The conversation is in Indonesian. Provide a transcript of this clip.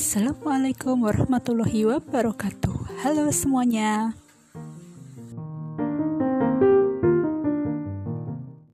Assalamualaikum warahmatullahi wabarakatuh. Halo semuanya.